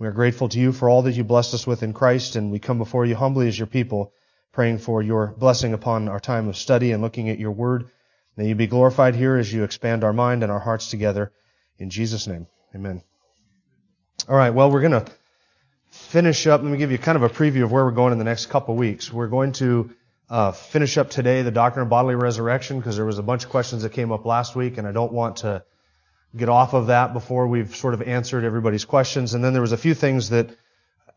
We are grateful to you for all that you blessed us with in Christ, and we come before you humbly as your people, praying for your blessing upon our time of study and looking at your word. May you be glorified here as you expand our mind and our hearts together. In Jesus' name, amen. All right, well, we're going to finish up. Let me give you kind of a preview of where we're going in the next couple of weeks. We're going to uh, finish up today the doctrine of bodily resurrection because there was a bunch of questions that came up last week, and I don't want to get off of that before we've sort of answered everybody's questions. And then there was a few things that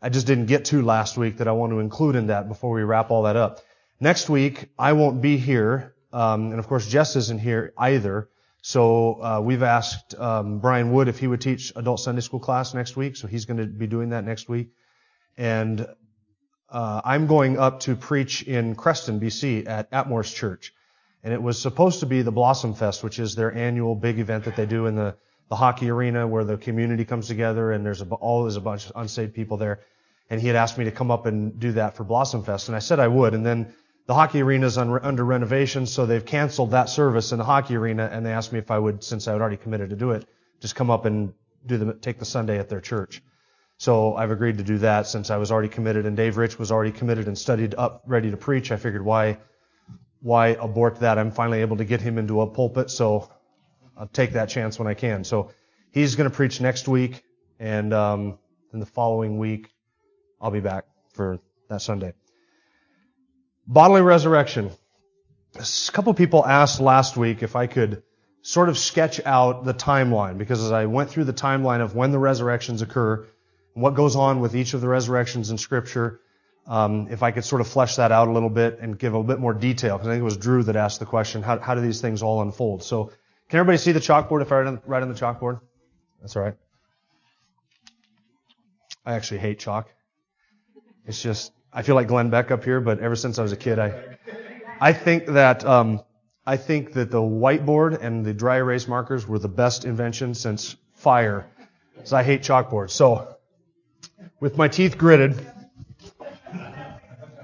I just didn't get to last week that I want to include in that before we wrap all that up. Next week, I won't be here, um, and of course Jess isn't here either. So uh, we've asked um, Brian Wood if he would teach adult Sunday school class next week. So he's going to be doing that next week. And uh, I'm going up to preach in Creston, BC, at Atmore's Church and it was supposed to be the Blossom Fest, which is their annual big event that they do in the, the hockey arena where the community comes together and there's a, always a bunch of unsaved people there. And he had asked me to come up and do that for Blossom Fest, and I said I would. And then the hockey arena is under renovation, so they've canceled that service in the hockey arena, and they asked me if I would, since I had already committed to do it, just come up and do the take the Sunday at their church. So I've agreed to do that since I was already committed, and Dave Rich was already committed and studied up, ready to preach. I figured why why abort that? I'm finally able to get him into a pulpit, so I'll take that chance when I can. So he's going to preach next week, and um, then the following week I'll be back for that Sunday. Bodily resurrection. A couple people asked last week if I could sort of sketch out the timeline, because as I went through the timeline of when the resurrections occur, and what goes on with each of the resurrections in Scripture, if I could sort of flesh that out a little bit and give a bit more detail, because I think it was Drew that asked the question, how, do these things all unfold? So, can everybody see the chalkboard if I write on, the chalkboard? That's all right. I actually hate chalk. It's just, I feel like Glenn Beck up here, but ever since I was a kid, I, I think that, um, I think that the whiteboard and the dry erase markers were the best invention since fire. So I hate chalkboards. So, with my teeth gritted,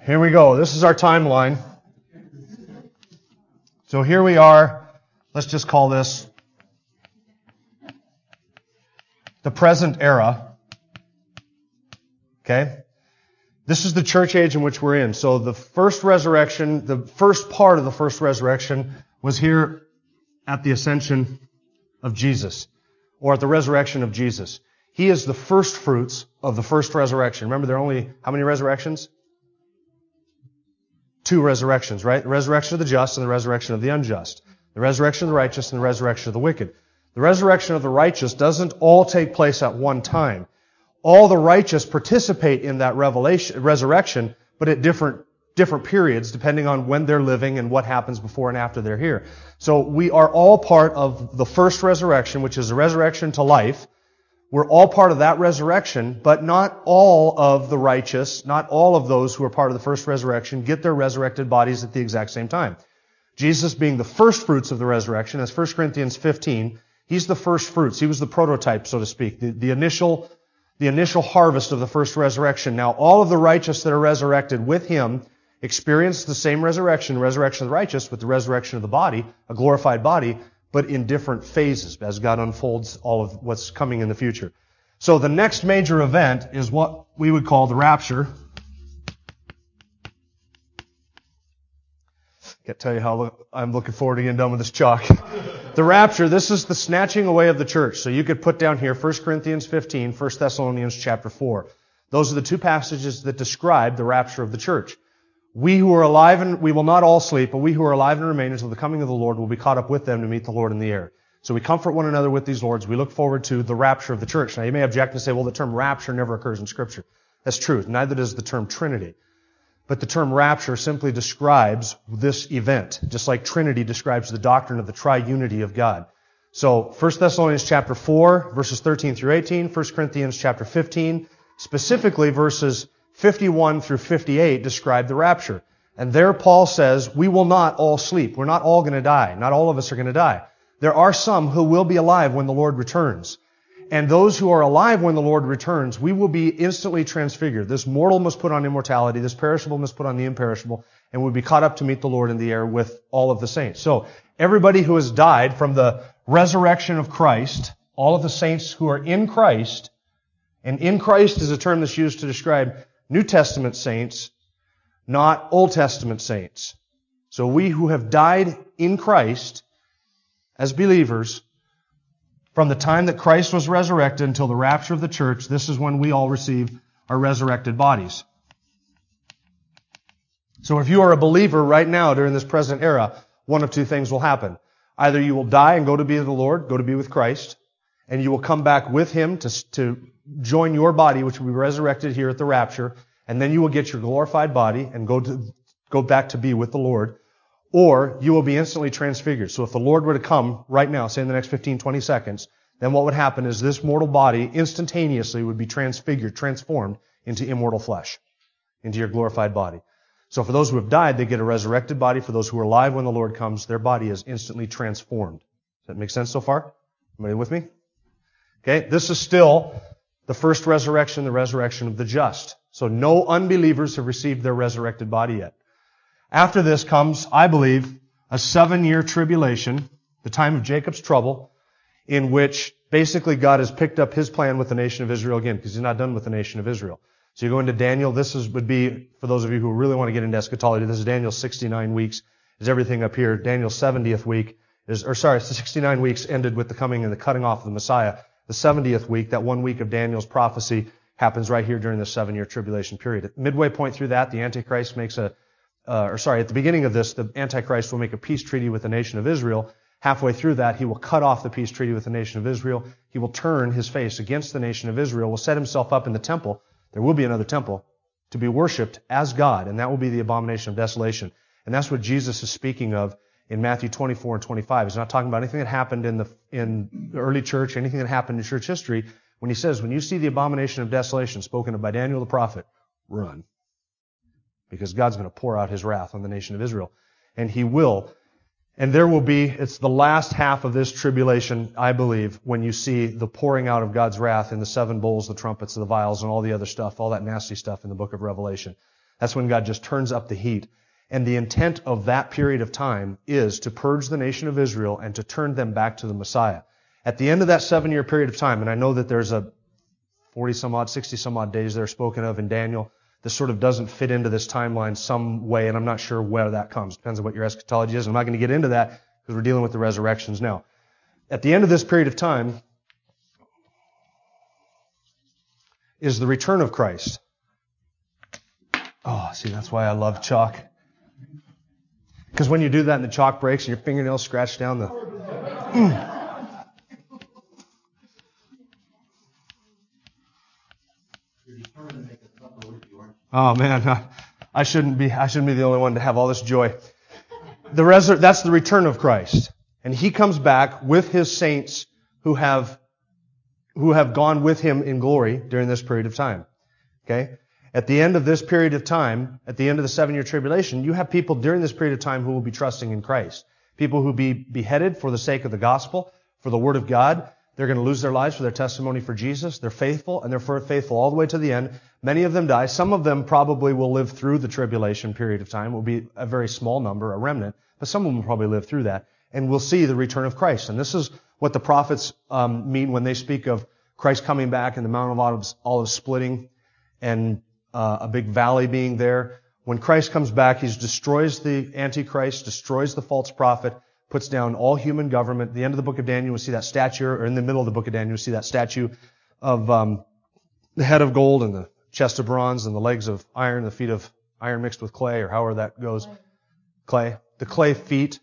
here we go. This is our timeline. So here we are. Let's just call this the present era. Okay? This is the church age in which we're in. So the first resurrection, the first part of the first resurrection was here at the ascension of Jesus, or at the resurrection of Jesus. He is the first fruits of the first resurrection. Remember, there are only how many resurrections? Two resurrections, right? The resurrection of the just and the resurrection of the unjust. The resurrection of the righteous and the resurrection of the wicked. The resurrection of the righteous doesn't all take place at one time. All the righteous participate in that revelation, resurrection, but at different, different periods depending on when they're living and what happens before and after they're here. So we are all part of the first resurrection, which is the resurrection to life, we're all part of that resurrection, but not all of the righteous, not all of those who are part of the first resurrection get their resurrected bodies at the exact same time. Jesus being the first fruits of the resurrection, as 1 Corinthians 15, he's the first fruits. He was the prototype, so to speak, the, the initial, the initial harvest of the first resurrection. Now, all of the righteous that are resurrected with him experience the same resurrection, resurrection of the righteous, with the resurrection of the body, a glorified body, but in different phases as God unfolds all of what's coming in the future. So the next major event is what we would call the rapture. Can't tell you how I'm looking forward to getting done with this chalk. the rapture, this is the snatching away of the church. So you could put down here 1 Corinthians 15, 1 Thessalonians chapter 4. Those are the two passages that describe the rapture of the church. We who are alive and we will not all sleep, but we who are alive and remain until the coming of the Lord will be caught up with them to meet the Lord in the air. So we comfort one another with these Lords. We look forward to the rapture of the church. Now you may object and say, well, the term rapture never occurs in Scripture. That's true. Neither does the term Trinity. But the term rapture simply describes this event, just like Trinity describes the doctrine of the triunity of God. So 1 Thessalonians chapter 4, verses 13 through 18, 1 Corinthians chapter 15, specifically verses 51 through 58 describe the rapture. And there Paul says, we will not all sleep. We're not all going to die. Not all of us are going to die. There are some who will be alive when the Lord returns. And those who are alive when the Lord returns, we will be instantly transfigured. This mortal must put on immortality. This perishable must put on the imperishable. And we'll be caught up to meet the Lord in the air with all of the saints. So everybody who has died from the resurrection of Christ, all of the saints who are in Christ, And in Christ is a term that's used to describe New Testament saints, not Old Testament saints. So we who have died in Christ as believers, from the time that Christ was resurrected until the rapture of the church, this is when we all receive our resurrected bodies. So if you are a believer right now during this present era, one of two things will happen. Either you will die and go to be with the Lord, go to be with Christ, and you will come back with Him to, to join your body, which will be resurrected here at the rapture, and then you will get your glorified body and go to, go back to be with the Lord, or you will be instantly transfigured. So if the Lord were to come right now, say in the next 15, 20 seconds, then what would happen is this mortal body instantaneously would be transfigured, transformed into immortal flesh, into your glorified body. So for those who have died, they get a resurrected body. For those who are alive when the Lord comes, their body is instantly transformed. Does that make sense so far? Everybody with me? Okay, this is still the first resurrection, the resurrection of the just. So no unbelievers have received their resurrected body yet. After this comes, I believe, a seven year tribulation, the time of Jacob's trouble, in which basically God has picked up his plan with the nation of Israel again, because he's not done with the nation of Israel. So you go into Daniel, this is, would be, for those of you who really want to get into eschatology, this is Daniel's 69 weeks, is everything up here. Daniel's 70th week is, or sorry, 69 weeks ended with the coming and the cutting off of the Messiah. The 70th week, that one week of Daniel's prophecy, happens right here during the seven year tribulation period. At midway point through that, the Antichrist makes a, uh, or sorry, at the beginning of this, the Antichrist will make a peace treaty with the nation of Israel. Halfway through that, he will cut off the peace treaty with the nation of Israel. He will turn his face against the nation of Israel, will set himself up in the temple. There will be another temple to be worshiped as God, and that will be the abomination of desolation. And that's what Jesus is speaking of in Matthew 24 and 25. He's not talking about anything that happened in the, in the early church, anything that happened in church history. When he says, when you see the abomination of desolation spoken of by Daniel the prophet, run. Because God's going to pour out his wrath on the nation of Israel. And he will. And there will be, it's the last half of this tribulation, I believe, when you see the pouring out of God's wrath in the seven bowls, the trumpets, the vials, and all the other stuff, all that nasty stuff in the book of Revelation. That's when God just turns up the heat and the intent of that period of time is to purge the nation of Israel and to turn them back to the Messiah. At the end of that seven year period of time, and I know that there's a 40 some odd, 60 some odd days there spoken of in Daniel. This sort of doesn't fit into this timeline some way, and I'm not sure where that comes. Depends on what your eschatology is. I'm not going to get into that because we're dealing with the resurrections now. At the end of this period of time is the return of Christ. Oh, see, that's why I love chalk. Because when you do that and the chalk breaks and your fingernails scratch down the. Mm. Oh man, I shouldn't be. I shouldn't be the only one to have all this joy. The resur- that's the return of Christ, and He comes back with His saints who have who have gone with Him in glory during this period of time. Okay, at the end of this period of time, at the end of the seven year tribulation, you have people during this period of time who will be trusting in Christ. People who be beheaded for the sake of the gospel, for the word of God. They're going to lose their lives for their testimony for Jesus. They're faithful and they're faithful all the way to the end. Many of them die. Some of them probably will live through the tribulation period of time. It will be a very small number, a remnant, but some of them will probably live through that. And we'll see the return of Christ. And this is what the prophets um, mean when they speak of Christ coming back and the Mount of Olives, olives splitting and uh, a big valley being there. When Christ comes back, he destroys the Antichrist, destroys the false prophet, puts down all human government. At the end of the book of Daniel, we see that statue, or in the middle of the book of Daniel, we see that statue of um, the head of gold and the chest of bronze and the legs of iron, the feet of iron mixed with clay, or however that goes. Clay. The clay feet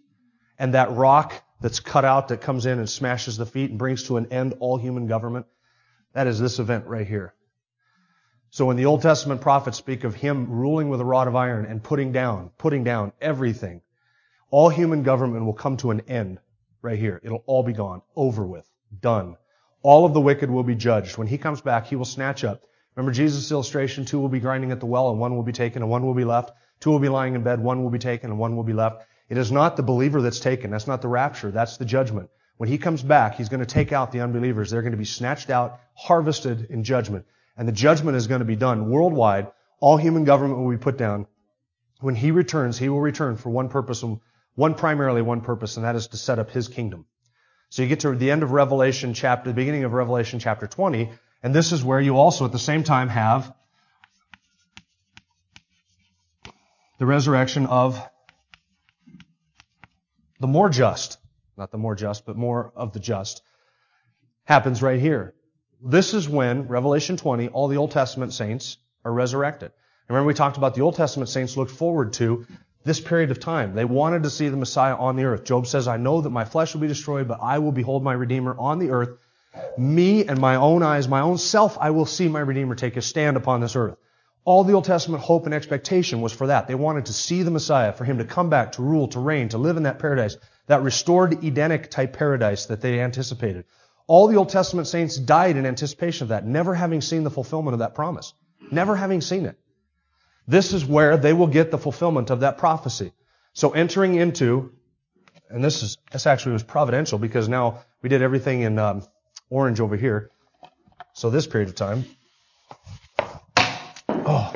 and that rock that's cut out that comes in and smashes the feet and brings to an end all human government. That is this event right here. So when the Old Testament prophets speak of him ruling with a rod of iron and putting down, putting down everything, all human government will come to an end right here. It'll all be gone, over with, done. All of the wicked will be judged. When he comes back, he will snatch up. Remember Jesus' illustration? Two will be grinding at the well and one will be taken and one will be left. Two will be lying in bed, one will be taken and one will be left. It is not the believer that's taken. That's not the rapture. That's the judgment. When he comes back, he's going to take out the unbelievers. They're going to be snatched out, harvested in judgment and the judgment is going to be done worldwide. All human government will be put down. When he returns, he will return for one purpose, one primarily one purpose, and that is to set up his kingdom. So you get to the end of Revelation chapter, the beginning of Revelation chapter 20, and this is where you also at the same time have the resurrection of the more just, not the more just, but more of the just, happens right here. This is when, Revelation 20, all the Old Testament saints are resurrected. Remember we talked about the Old Testament saints looked forward to this period of time. They wanted to see the Messiah on the earth. Job says, I know that my flesh will be destroyed, but I will behold my Redeemer on the earth. Me and my own eyes, my own self, I will see my Redeemer take a stand upon this earth. All the Old Testament hope and expectation was for that. They wanted to see the Messiah, for him to come back, to rule, to reign, to live in that paradise, that restored Edenic type paradise that they anticipated. All the Old Testament saints died in anticipation of that, never having seen the fulfillment of that promise. Never having seen it. This is where they will get the fulfillment of that prophecy. So entering into, and this is, this actually was providential because now we did everything in um, orange over here. So this period of time. Oh.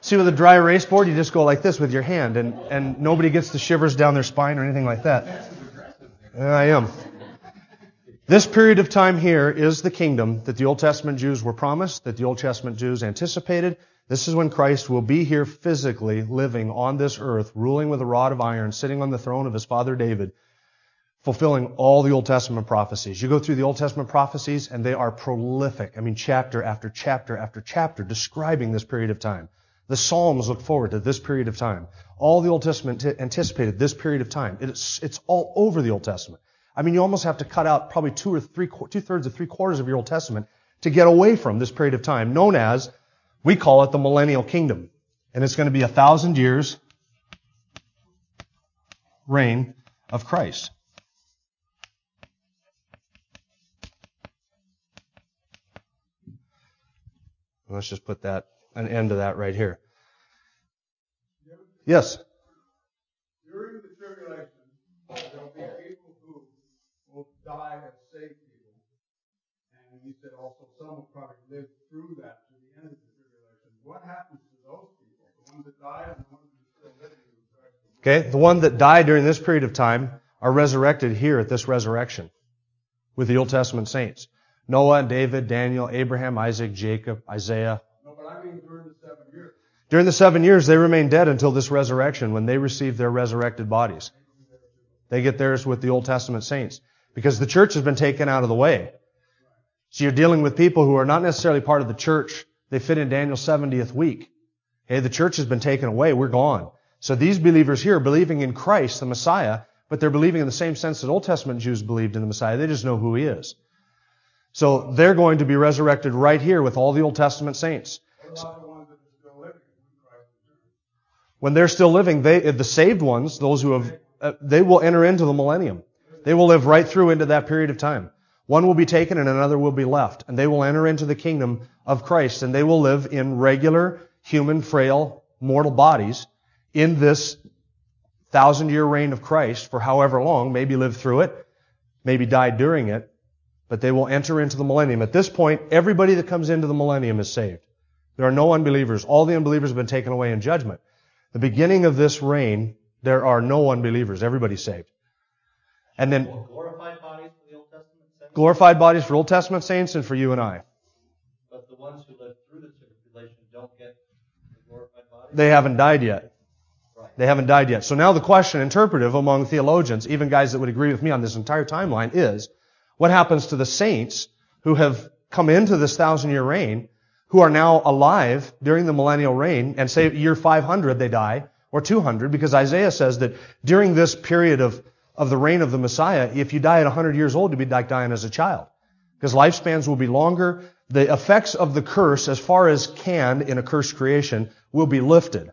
See with a dry erase board, you just go like this with your hand and, and nobody gets the shivers down their spine or anything like that. Uh, I am. This period of time here is the kingdom that the Old Testament Jews were promised, that the Old Testament Jews anticipated. This is when Christ will be here physically living on this earth, ruling with a rod of iron, sitting on the throne of his father David, fulfilling all the Old Testament prophecies. You go through the Old Testament prophecies and they are prolific. I mean, chapter after chapter after chapter describing this period of time. The Psalms look forward to this period of time. All the Old Testament anticipated this period of time. It's, it's all over the Old Testament. I mean, you almost have to cut out probably two or three, two thirds or three quarters of your Old Testament to get away from this period of time, known as, we call it the millennial kingdom. And it's going to be a thousand years reign of Christ. Let's just put that, an end to that right here. Yes? During the tribulation, there'll be people who will die as saved people. And you said also some will probably live through that to the end of the tribulation. What happens to those people? The ones that die and the ones that are still living? Okay, the one that died during this period of time are resurrected here at this resurrection with the Old Testament saints. Noah, David, Daniel, Abraham, Isaac, Jacob, Isaiah. No, but I mean during the seven years. During the seven years, they remain dead until this resurrection when they receive their resurrected bodies. They get theirs with the Old Testament saints because the church has been taken out of the way. So you're dealing with people who are not necessarily part of the church. They fit in Daniel's 70th week. Hey, the church has been taken away. We're gone. So these believers here are believing in Christ, the Messiah, but they're believing in the same sense that Old Testament Jews believed in the Messiah. They just know who he is. So they're going to be resurrected right here with all the Old Testament saints. What about the ones that are still living when Christ returns? When they're still living, they, the saved ones, those who have, uh, they will enter into the millennium. They will live right through into that period of time. One will be taken and another will be left. And they will enter into the kingdom of Christ and they will live in regular, human, frail, mortal bodies in this thousand year reign of Christ for however long, maybe live through it, maybe die during it, but they will enter into the millennium. At this point, everybody that comes into the millennium is saved. There are no unbelievers. All the unbelievers have been taken away in judgment. The beginning of this reign, there are no unbelievers. Everybody's saved. And then glorified bodies for the Old Testament saints, glorified bodies for Old Testament saints and for you and I. but the ones who live through the tribulation don't get the glorified bodies. They haven't died yet. Right. They haven't died yet. So now the question interpretive among theologians, even guys that would agree with me on this entire timeline is, what happens to the saints who have come into this thousand year reign, who are now alive during the millennial reign, and say year 500 they die, or 200, because Isaiah says that during this period of, of the reign of the Messiah, if you die at 100 years old, you'd be like dying as a child. Because lifespans will be longer. The effects of the curse, as far as can in a cursed creation, will be lifted.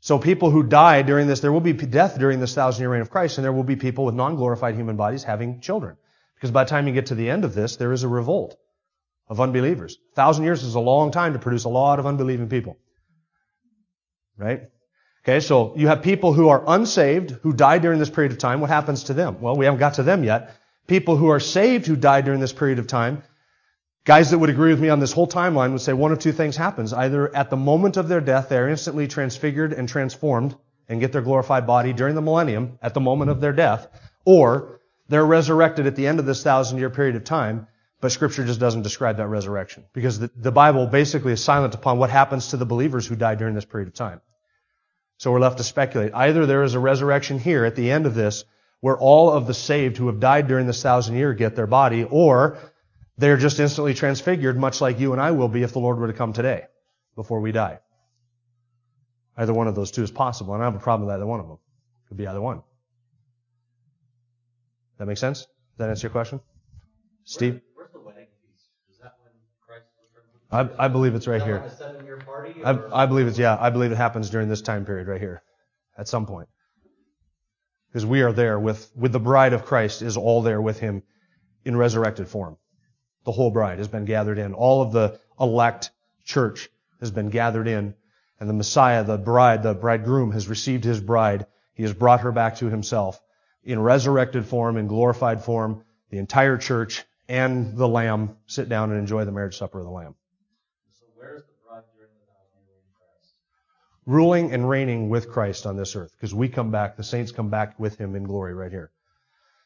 So people who die during this, there will be death during this thousand year reign of Christ, and there will be people with non-glorified human bodies having children. Because by the time you get to the end of this, there is a revolt of unbelievers. A thousand years is a long time to produce a lot of unbelieving people. Right? Okay, so you have people who are unsaved, who die during this period of time. What happens to them? Well, we haven't got to them yet. People who are saved who die during this period of time, guys that would agree with me on this whole timeline would say one of two things happens. Either at the moment of their death, they are instantly transfigured and transformed and get their glorified body during the millennium at the moment of their death, or they're resurrected at the end of this thousand year period of time, But scripture just doesn't describe that resurrection because the, the Bible basically is silent upon what happens to the believers who died during this period of time. So we're left to speculate. Either there is a resurrection here at the end of this where all of the saved who have died during this thousand year get their body, or they're just instantly transfigured, much like you and I will be if the Lord were to come today before we die. Either one of those two is possible, and I have a problem with either one of them. Could be either one. That make sense? Does that answer your question? Steve? Where's the wedding feast? Is that when Christ returns? I, I believe it's right here. like a seven-year party? I, I believe it's, yeah, I believe it happens during this time period right here. At some point. Because we are there with, with the bride of Christ is all there with him in resurrected form. The whole bride has been gathered in. All of the elect church has been gathered in. And the Messiah, the bride, the bridegroom has received his bride. He has brought her back to himself in resurrected form, in glorified form. The entire church and the Lamb sit down and enjoy the marriage supper of the Lamb. So where's the bride during the thousand year reign of Christ? Ruling and reigning with Christ on this earth because we come back, the saints come back with him in glory right here.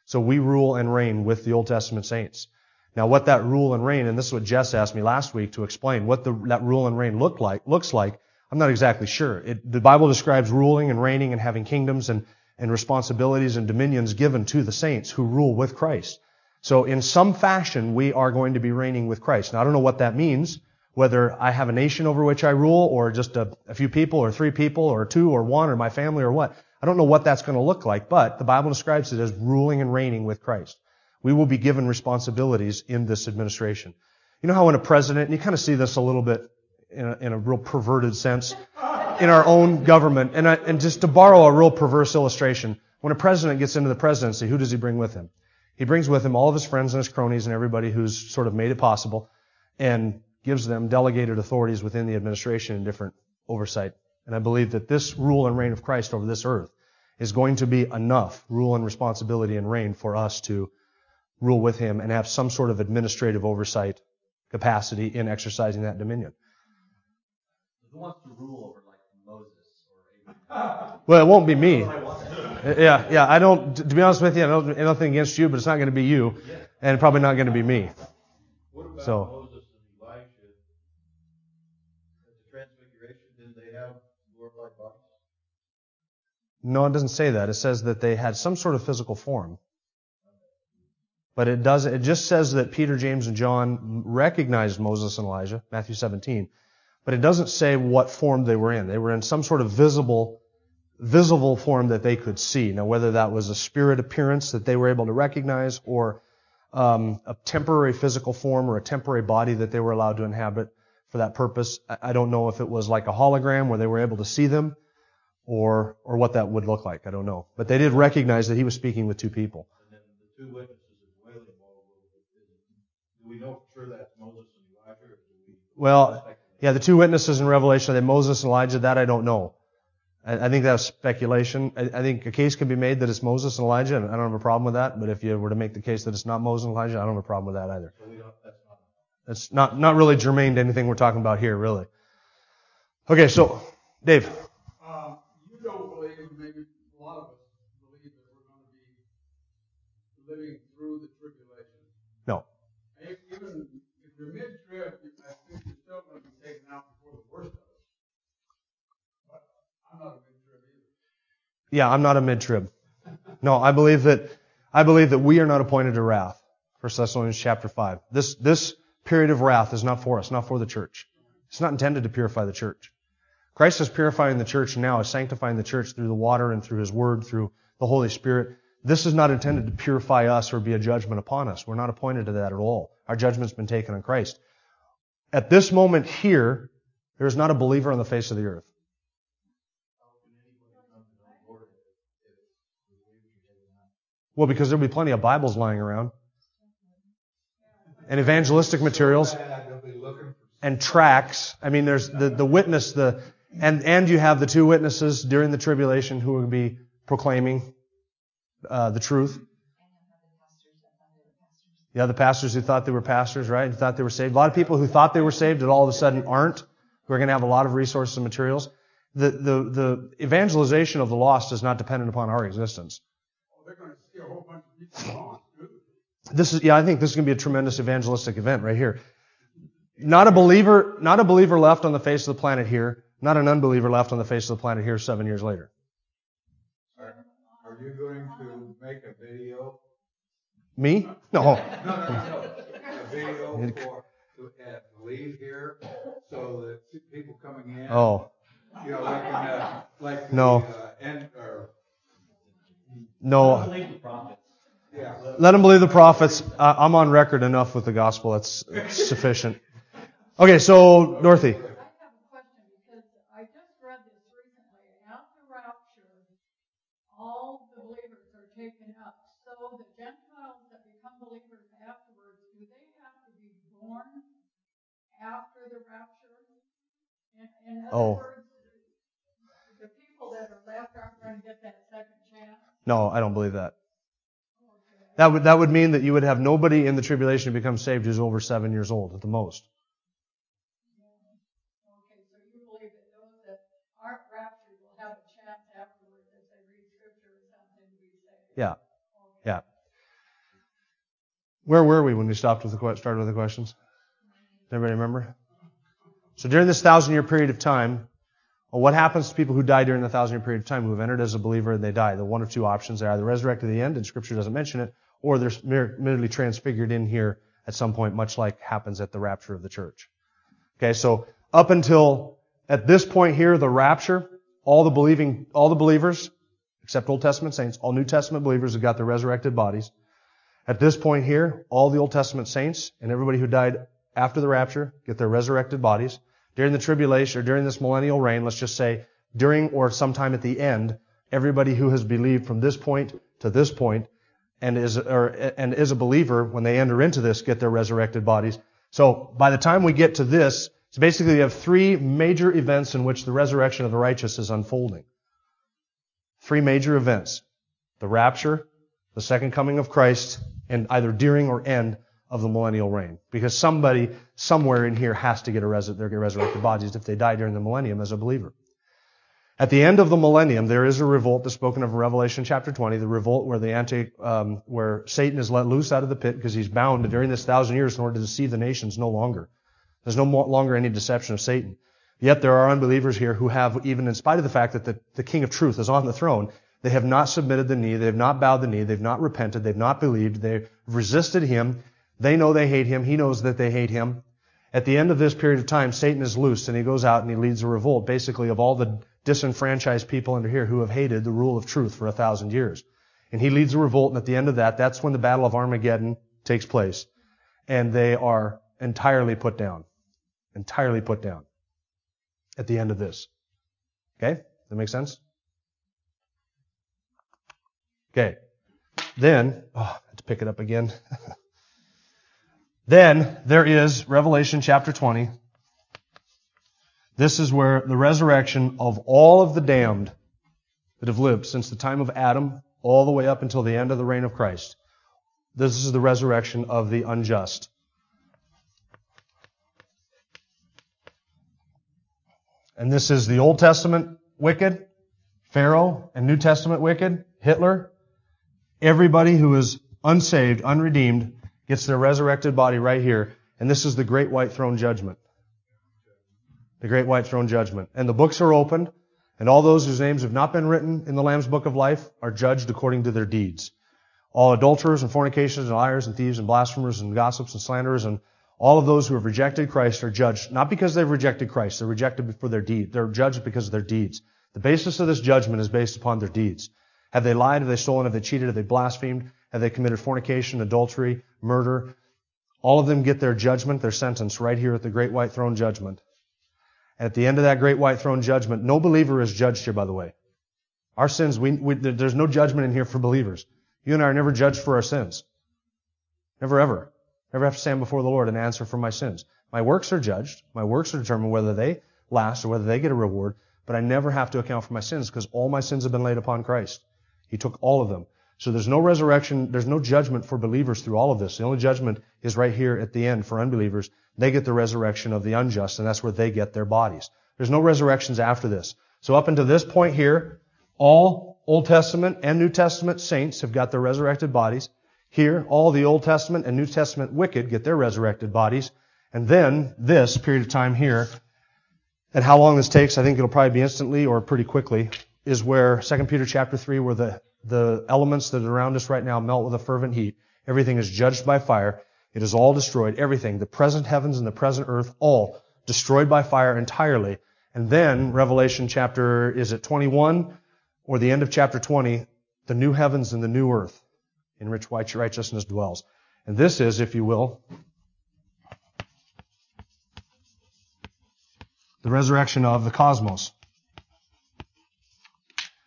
So we rule and reign with the Old Testament saints. Now what that rule and reign, and this is what Jess asked me last week to explain what the, that rule and reign look like, looks like, I'm not exactly sure. It, the Bible describes ruling and reigning and having kingdoms and, and responsibilities and dominions given to the saints who rule with Christ. So in some fashion, we are going to be reigning with Christ. Now I don't know what that means, whether I have a nation over which I rule or just a, a few people or three people or two or one or my family or what. I don't know what that's going to look like, but the Bible describes it as ruling and reigning with Christ. We will be given responsibilities in this administration. You know how when a president, and you kind of see this a little bit in a, in a real perverted sense in our own government, and, I, and just to borrow a real perverse illustration, when a president gets into the presidency, who does he bring with him? He brings with him all of his friends and his cronies and everybody who's sort of made it possible and gives them delegated authorities within the administration and different oversight. And I believe that this rule and reign of Christ over this earth is going to be enough rule and responsibility and reign for us to rule with him and have some sort of administrative oversight capacity in exercising that dominion. Who wants to rule over like Moses or Abraham? Well, it won't be me. I want that. Yeah, yeah. I don't. To be honest with you, I don't nothing against you, but it's not going to be you, and probably not going to be me. What about So- Moses and Elijah? At the transfiguration, did they have glorified bodies? No, it doesn't say that. It says that they had some sort of physical form. But it does. It just says that Peter, James, and John recognized Moses and Elijah, Matthew 17. But it doesn't say what form they were in. They were in some sort of visible, visible form that they could see. Now, whether that was a spirit appearance that they were able to recognize, or um, a temporary physical form, or a temporary body that they were allowed to inhabit for that purpose, I, I don't know if it was like a hologram where they were able to see them, or or what that would look like. I don't know. But they did recognize that he was speaking with two people. And then the two witnesses is wailing all over. Do we know for sure that's Moses and Elijah, or do we? Well, yeah, the two witnesses in Revelation, are they Moses and Elijah? That I don't know. I, I think that's speculation. I, I think a case can be made that it's Moses and Elijah, and I don't have a problem with that. But if you were to make the case that it's not Moses and Elijah, I don't have a problem with that either. So we don't. That's not. That's not not really germane to anything we're talking about here, really. Okay, so Dave. Um, you don't believe, and maybe a lot of us believe that we're going to be living through the tribulation. No. And Even if you're mid-trib, you- I think you're still going to be taken out before the worst of it. But I'm not a mid-trib either. Yeah, I'm not a mid-trib. No, I believe that I believe that we are not appointed to wrath. 1 Thessalonians chapter 5. This this period of wrath is not for us, not for the church. It's not intended to purify the church. Christ is purifying the church now, is sanctifying the church through the water and through his word, through the Holy Spirit. This is not intended to purify us or be a judgment upon us. We're not appointed to that at all. Our judgment's been taken on Christ. At this moment here, there is not a believer on the face of the earth. Well, because there'll be plenty of Bibles lying around. And evangelistic materials and tracts. I mean, there's the, the witness, the, and, and you have the two witnesses during the tribulation who will be proclaiming, uh, the truth. Yeah, the pastors who thought they were pastors, right? Who thought they were saved. A lot of people who thought they were saved that all of a sudden aren't, who are going to have a lot of resources and materials. The, the, the evangelization of the lost is not dependent upon our existence. This is, yeah, I think this is going to be a tremendous evangelistic event right here. Not a believer, not a believer left on the face of the planet here, not an unbeliever left on the face of the planet here seven years later. Are, are you going to make a video? Me? No. No, no, no. A video for, to uh, leave here so that people coming in, Oh, you know, like in the, like the, No. uh, end, or, no. Believe the prophets. yeah. Let them believe the prophets. I'm on record enough with the gospel. That's, sufficient. Okay, so Dorothy. I have a question because I just read this recently. After rapture, all the believers are taken up. So the Gentiles that become believers afterwards, do they have to be born after the rapture? In, in other Oh. words, the people that are left aren't going to get that second chance? No, I don't believe that. That would, that would mean that you would have nobody in the tribulation who becomes saved who's over seven years old at the most. Okay, so you believe that those that aren't raptured will have a chance afterwards if they read scripture or something to be saved? Yeah. Yeah. Where were we when we stopped with the started with the questions? Does everybody remember? So during this thousand year period of time, well, what happens to people who die during the thousand year period of time who have entered as a believer and they die? The one of two options. They're either resurrected at the end, and scripture doesn't mention it, or they're mer- merely transfigured in here at some point, much like happens at the rapture of the church. Okay, so up until at this point here, the rapture, all the believing, all the believers, except Old Testament saints, all New Testament believers have got their resurrected bodies. At this point here, all the Old Testament saints and everybody who died after the rapture get their resurrected bodies. During the tribulation or during this millennial reign, let's just say during or sometime at the end, everybody who has believed from this point to this point and is or, and is a believer when they enter into this get their resurrected bodies. So by the time we get to this, so basically we have three major events in which the resurrection of the righteous is unfolding. Three major events. The rapture, the second coming of Christ, and either during or end of the millennial reign. Because somebody somewhere in here has to get a res- their resurrected bodies if they die during the millennium as a believer. At the end of the millennium, there is a revolt that's spoken of in Revelation chapter 20, the revolt where the anti, um, where Satan is let loose out of the pit because he's bound during this thousand years in order to deceive the nations no longer. There's no more, longer any deception of Satan. Yet there are unbelievers here who have, even in spite of the fact that the, the King of Truth is on the throne, they have not submitted the knee, they have not bowed the knee, they've not repented, they've not believed, they've resisted him, they know they hate him, he knows that they hate him. At the end of this period of time, Satan is loosed and he goes out and he leads a revolt, basically of all the disenfranchised people under here who have hated the rule of truth for a thousand years. And he leads a revolt, and at the end of that, that's when the Battle of Armageddon takes place. And they are entirely put down. Entirely put down. At the end of this. Okay? That makes sense? Okay. Then, oh, I to pick it up again. then there is Revelation chapter 20. This is where the resurrection of all of the damned that have lived since the time of Adam all the way up until the end of the reign of Christ. This is the resurrection of the unjust. And this is the Old Testament wicked, Pharaoh, and New Testament wicked, Hitler. Everybody who is unsaved, unredeemed, gets their resurrected body right here. And this is the great white throne judgment. The great white throne judgment. And the books are opened, and all those whose names have not been written in the Lamb's book of life are judged according to their deeds. All adulterers and fornicators and liars and thieves and blasphemers and gossips and slanderers and all of those who have rejected Christ are judged not because they've rejected Christ, they're rejected for their deed. They're judged because of their deeds. The basis of this judgment is based upon their deeds. Have they lied? Have they stolen? Have they cheated? Have they blasphemed? Have they committed fornication, adultery, murder? All of them get their judgment, their sentence right here at the great white throne judgment. And at the end of that great white throne judgment, no believer is judged here, by the way. Our sins, we, we, there's no judgment in here for believers. You and I are never judged for our sins. Never ever. Never have to stand before the Lord and answer for my sins. My works are judged. My works are determined whether they last or whether they get a reward. But I never have to account for my sins because all my sins have been laid upon Christ. He took all of them. So there's no resurrection, there's no judgment for believers through all of this. The only judgment is right here at the end for unbelievers. They get the resurrection of the unjust, and that's where they get their bodies. There's no resurrections after this. So up until this point here, all Old Testament and New Testament saints have got their resurrected bodies. Here, all the Old Testament and New Testament wicked get their resurrected bodies. And then this period of time here, and how long this takes, I think it'll probably be instantly or pretty quickly, is where 2 Peter chapter 3, where the, the elements that are around us right now melt with a fervent heat. Everything is judged by fire. It is all destroyed. Everything, the present heavens and the present earth, all destroyed by fire entirely. And then Revelation chapter, is it 21 or the end of chapter 20, the new heavens and the new earth in which righteousness dwells. And this is, if you will, the resurrection of the cosmos.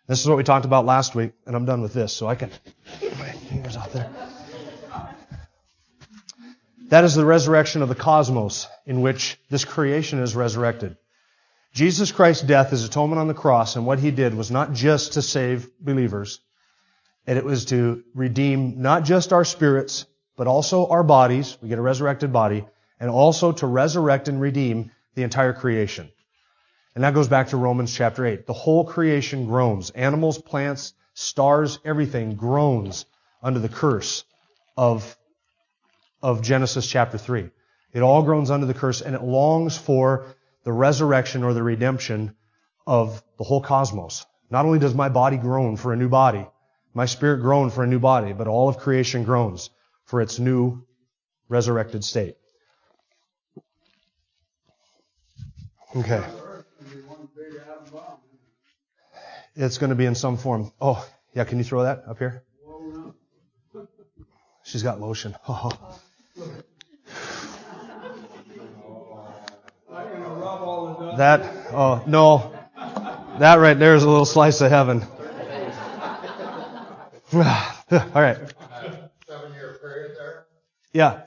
This is what we talked about last week, and I'm done with this, so I can get my fingers out there. That is the resurrection of the cosmos in which this creation is resurrected. Jesus Christ's death, his atonement on the cross, and what he did was not just to save believers, and it was to redeem not just our spirits, but also our bodies. We get a resurrected body, and also to resurrect and redeem the entire creation. And that goes back to Romans chapter 8. The whole creation groans. Animals, plants, stars, everything groans under the curse of of Genesis chapter 3. It all groans under the curse and it longs for the resurrection or the redemption of the whole cosmos. Not only does my body groan for a new body, my spirit groan for a new body, but all of creation groans for its new resurrected state. Okay. It's going to be in some form. Oh, yeah, can you throw that up here? She's got lotion. Oh. That, oh, no. That right there is a little slice of heaven. All right. Seven year period there? Yeah. You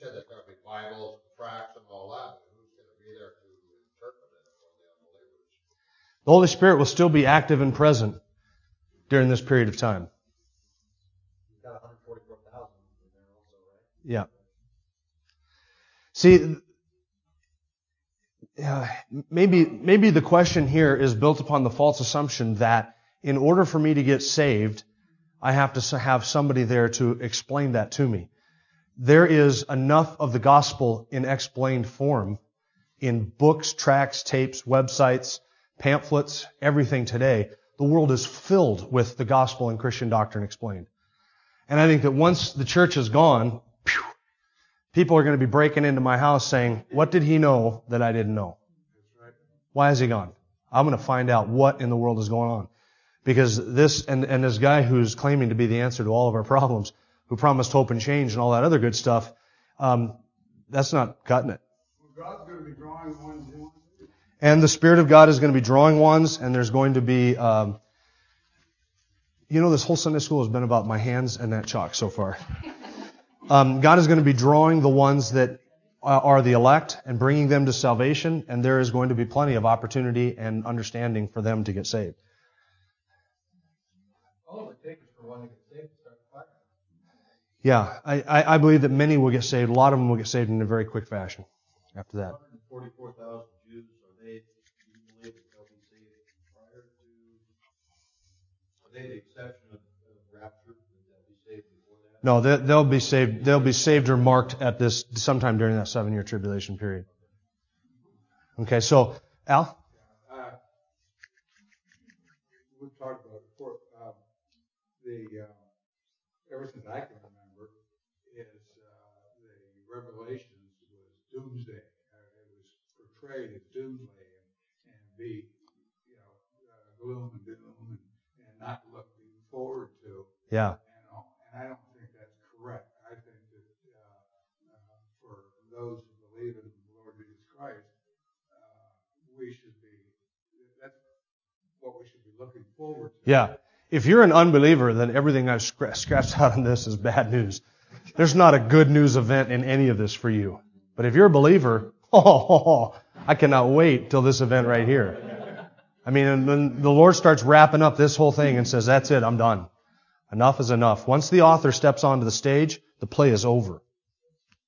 said there's going to be Bibles, tracts, and all that. Who's going to be there to interpret it for the unbelievers? The Holy Spirit will still be active and present during this period of time. Yeah. See, maybe, maybe the question here is built upon the false assumption that in order for me to get saved, I have to have somebody there to explain that to me. There is enough of the gospel in explained form in books, tracts, tapes, websites, pamphlets, everything today. The world is filled with the gospel and Christian doctrine explained. And I think that once the church is gone, people are going to be breaking into my house saying, what did he know that I didn't know? Why is he gone? I'm going to find out what in the world is going on. Because this, and, and this guy who's claiming to be the answer to all of our problems, who promised hope and change and all that other good stuff, um, that's not cutting it. Well, God's going to be drawing ones he wants to. And the Spirit of God is going to be drawing ones, and there's going to be, um, you know, this whole Sunday school has been about my hands and that chalk so far. Um, God is going to be drawing the ones that are the elect and bringing them to salvation, and there is going to be plenty of opportunity and understanding for them to get saved. All it would take is for one to get saved to start the fire. Yeah, I, I, I believe that many will get saved. A lot of them will get saved in a very quick fashion after that. 144,000 Jews, are they, you believe that they'll be saved prior to, are they the exception of, of rapture? That they'll be saved before that? No, they, they'll be saved. They'll be saved or marked at this sometime during that seven-year tribulation period. Okay, so Al, Uh, We've talked about it before, um, the, um, ever since I can remember, is, uh, the Revelations was doomsday. Uh, It was portrayed as doomsday and, and be, you know, uh, gloom and doom and, and not looking forward to, yeah, you know, and I don't think that's correct. I think that, uh, uh, for those who believe in the Lord Jesus Christ, uh, we should be, that's what we should be looking forward to. yeah. If you're an unbeliever, then everything I've scratched out on this is bad news. There's not a good news event in any of this for you. But if you're a believer, oh, I cannot wait till this event right here. I mean, and when the Lord starts wrapping up this whole thing and says, that's it, I'm done. Enough is enough. Once the author steps onto the stage, the play is over.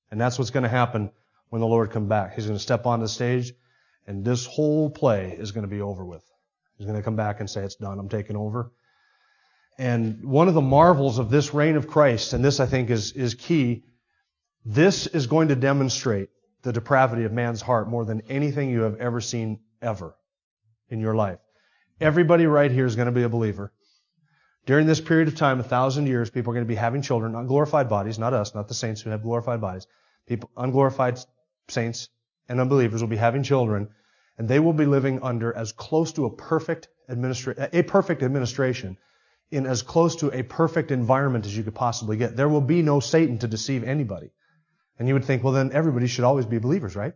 And that's what's going to happen when the Lord comes back. He's going to step onto the stage and this whole play is going to be over with. He's going to come back and say, it's done. I'm taking over. And one of the marvels of this reign of Christ, and this I think is, is key, this is going to demonstrate the depravity of man's heart more than anything you have ever seen ever in your life. Everybody right here is going to be a believer. During this period of time, a thousand years, people are going to be having children, unglorified bodies, not us, not the saints who have glorified bodies. People, unglorified saints and unbelievers will be having children, and they will be living under as close to a perfect administra- a perfect administration in as close to a perfect environment as you could possibly get. There will be no Satan to deceive anybody. And you would think, well, then everybody should always be believers, right?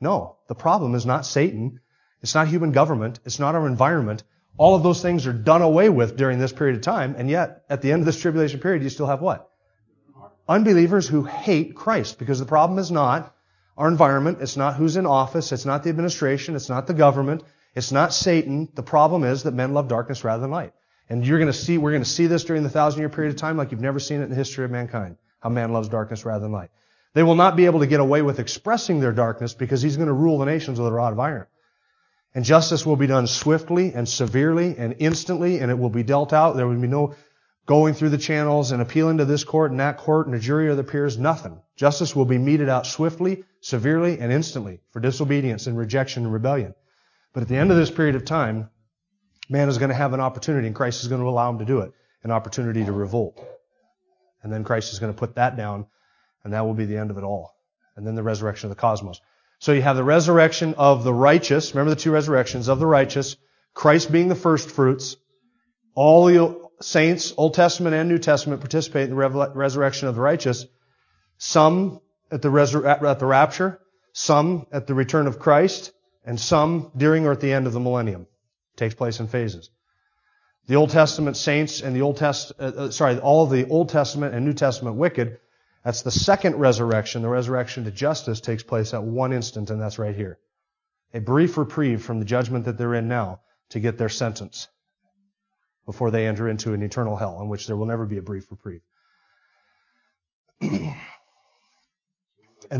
No. The problem is not Satan. It's not human government. It's not our environment. All of those things are done away with during this period of time, and yet, at the end of this tribulation period, you still have what? Unbelievers who hate Christ, because the problem is not our environment, it's not who's in office, it's not the administration, it's not the government, it's not Satan. The problem is that men love darkness rather than light. And you're going to see, we're going to see this during the thousand year period of time like you've never seen it in the history of mankind, how man loves darkness rather than light. They will not be able to get away with expressing their darkness because he's going to rule the nations with a rod of iron. And justice will be done swiftly and severely and instantly, and it will be dealt out. There will be no going through the channels and appealing to this court and that court and a jury of the peers. Nothing. Justice will be meted out swiftly, severely, and instantly for disobedience and rejection and rebellion. But at the end of this period of time, man is going to have an opportunity, and Christ is going to allow him to do it, an opportunity to revolt. And then Christ is going to put that down, and that will be the end of it all. And then the resurrection of the cosmos. So you have the resurrection of the righteous. Remember the two resurrections of the righteous. Christ being the first fruits. All the saints, Old Testament and New Testament, participate in the resurrection of the righteous. Some at the, resur- at the rapture, some at the return of Christ, and some during or at the end of the millennium. It takes place in phases. The Old Testament saints and the Old Test, uh, uh, sorry, all the Old Testament and New Testament wicked that's the second resurrection. The resurrection to justice takes place at one instant, and that's right here. A brief reprieve from the judgment that they're in now to get their sentence before they enter into an eternal hell in which there will never be a brief reprieve. and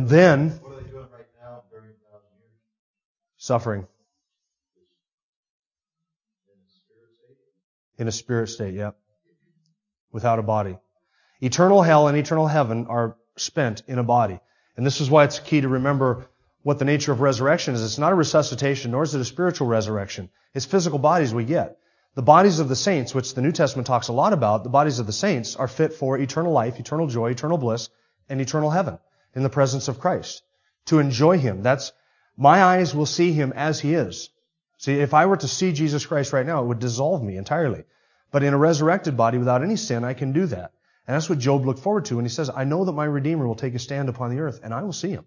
then, What are they doing right now during a thousand years? suffering In a spirit state? in a spirit state, yep. Without a body. Eternal hell and eternal heaven are spent in a body. And this is why it's key to remember what the nature of resurrection is. It's not a resuscitation, nor is it a spiritual resurrection. It's physical bodies we get. The bodies of the saints, which the New Testament talks a lot about, the bodies of the saints are fit for eternal life, eternal joy, eternal bliss, and eternal heaven in the presence of Christ. To enjoy Him. That's, my eyes will see Him as He is. See, if I were to see Jesus Christ right now, it would dissolve me entirely. But in a resurrected body without any sin, I can do that. And that's what Job looked forward to when he says, I know that my Redeemer will take a stand upon the earth, and I will see him.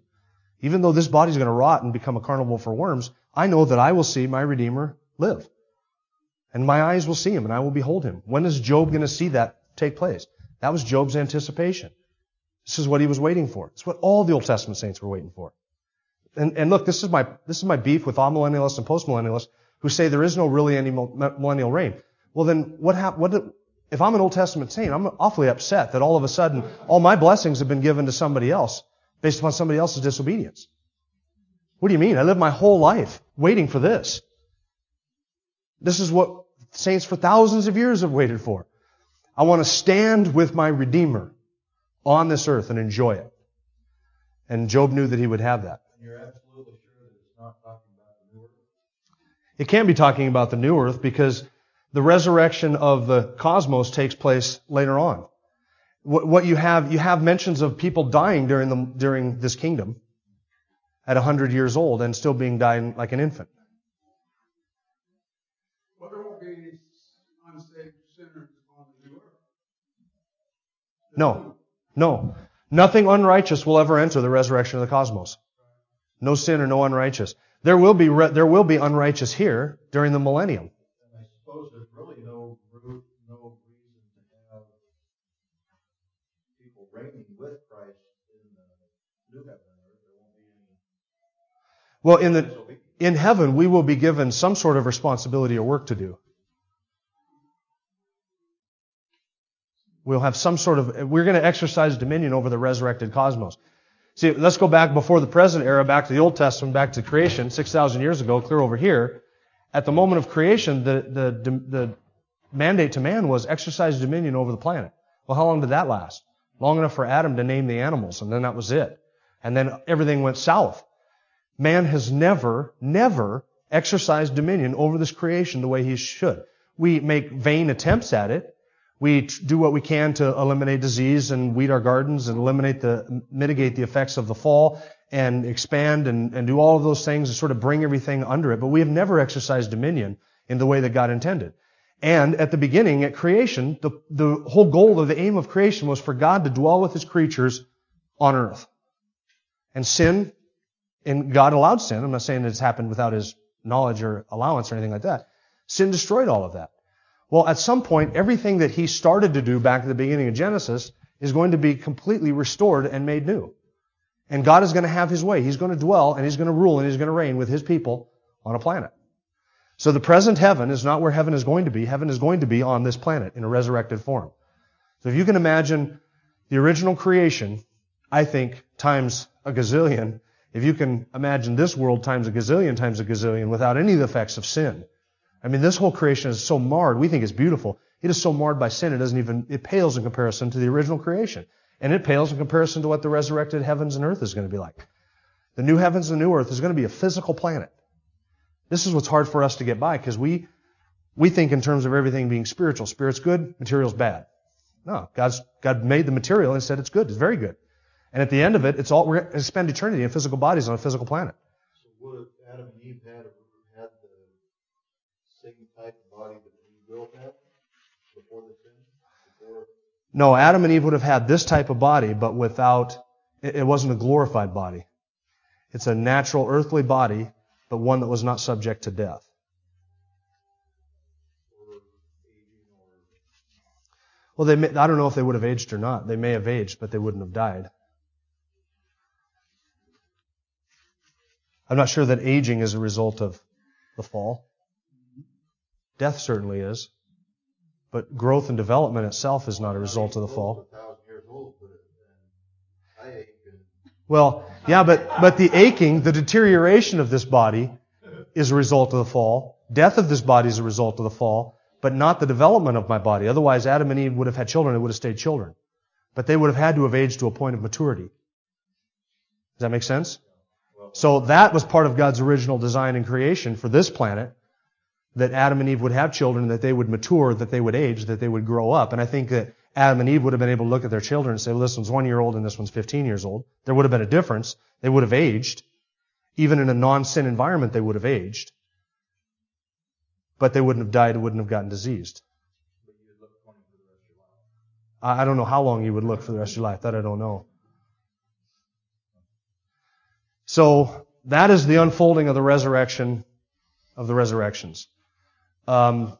Even though this body is going to rot and become a carnival for worms, I know that I will see my Redeemer live. And my eyes will see him, and I will behold him. When is Job going to see that take place? That was Job's anticipation. This is what he was waiting for. It's what all the Old Testament saints were waiting for. And, and look, this is my this is my beef with amillennialists and postmillennialists who say there is no really any millennial reign. Well, then what hap- what did, if I'm an Old Testament saint, I'm awfully upset that all of a sudden all my blessings have been given to somebody else based upon somebody else's disobedience. What do you mean? I lived my whole life waiting for this. This is what saints for thousands of years have waited for. I want to stand with my Redeemer on this earth and enjoy it. And Job knew that he would have that. You're absolutely sure that it's not talking about the new earth? It can be talking about the new earth because the resurrection of the cosmos takes place later on. What you have, you have mentions of people dying during the, during this kingdom at 100 years old and still being dying like an infant. Well, there won't be any unsaved sinners on the new earth. No. No. Nothing unrighteous will ever enter the resurrection of the cosmos. No sin or no unrighteous. There will be, re- there will be unrighteous here during the millennium. And I suppose there's really no root, no reason to have people reigning with Christ in the new heaven. There won't be any Well, in the, in heaven, we will be given some sort of responsibility or work to do. We'll have some sort of, we're going to exercise dominion over the resurrected cosmos. See, let's go back before the present era, back to the Old Testament, back to creation, 6,000 years ago, clear over here. At the moment of creation, the, the, the mandate to man was exercise dominion over the planet. Well, how long did that last? Long enough for Adam to name the animals, and then that was it. And then everything went south. Man has never, never exercised dominion over this creation the way he should. We make vain attempts at it. We do what we can to eliminate disease and weed our gardens and eliminate the, mitigate the effects of the fall and expand and, and do all of those things and sort of bring everything under it. But we have never exercised dominion in the way that God intended. And at the beginning, at creation, the, the whole goal or the aim of creation was for God to dwell with his creatures on earth. And sin, and God allowed sin. I'm not saying it's happened without his knowledge or allowance or anything like that. Sin destroyed all of that. Well, at some point, everything that he started to do back at the beginning of Genesis is going to be completely restored and made new. And God is going to have his way. He's going to dwell and he's going to rule and he's going to reign with his people on a planet. So the present heaven is not where heaven is going to be. Heaven is going to be on this planet in a resurrected form. So if you can imagine the original creation, I think, times a gazillion, if you can imagine this world times a gazillion times a gazillion without any of the effects of sin, I mean, this whole creation is so marred. We think it's beautiful. It is so marred by sin, it doesn't even, it pales in comparison to the original creation. And it pales in comparison to what the resurrected heavens and earth is going to be like. The new heavens and the new earth is going to be a physical planet. This is what's hard for us to get by because we, we think in terms of everything being spiritual. Spirit's good, material's bad. No, God's, God made the material and said it's good. It's very good. And at the end of it, it's all, we're going to spend eternity in physical bodies on a physical planet. So would Adam and Eve had, had the same type of body that have before the sin? Before No, Adam and Eve would have had this type of body, but without, it wasn't a glorified body. It's a natural earthly body, but one that was not subject to death. Well, they may, I don't know if they would have aged or not. They may have aged, but they wouldn't have died. I'm not sure that aging is a result of the fall. Death certainly is. But growth and development itself is not a result of the fall. Well, yeah, but, but the aching, the deterioration of this body is a result of the fall. Death of this body is a result of the fall, but not the development of my body. Otherwise, Adam and Eve would have had children. and would have stayed children. But they would have had to have aged to a point of maturity. Does that make sense? So that was part of God's original design and creation for this planet, that Adam and Eve would have children, that they would mature, that they would age, that they would grow up. And I think that Adam and Eve would have been able to look at their children and say, well, this one's one year old and this one's 15 years old. There would have been a difference. They would have aged. Even in a non-sin environment, they would have aged. But they wouldn't have died, wouldn't have gotten diseased. I don't know how long you would look for the rest of your life. That I don't know. So that is the unfolding of the resurrection of the resurrections. Um,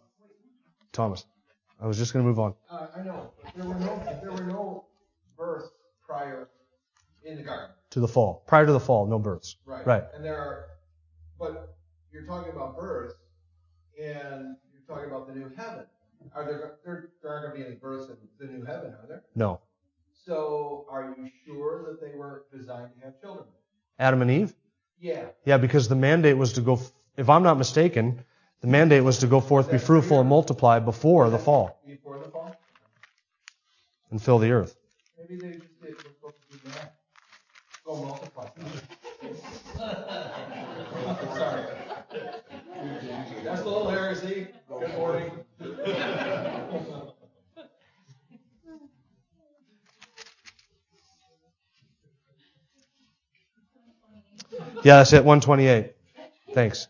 Thomas, I was just going to move on. Uh, I know. There were no there were no births prior in the garden. To the fall. Prior to the fall, no births. Right. Right. And there are but you're talking about births and you're talking about the new heaven. Are there there, there aren't gonna be any births in the new heaven, are there? No. So are you sure that they were designed to have children? Adam and Eve? Yeah. Yeah, because the mandate was to go, if I'm not mistaken, the mandate was to go forth, be fruitful, and multiply before the fall Before the fall? and fill the earth. Maybe they just did supposed to do that. Go multiply. Sorry. That's a little heresy. Good morning. Yeah, that's it, 128. Thanks.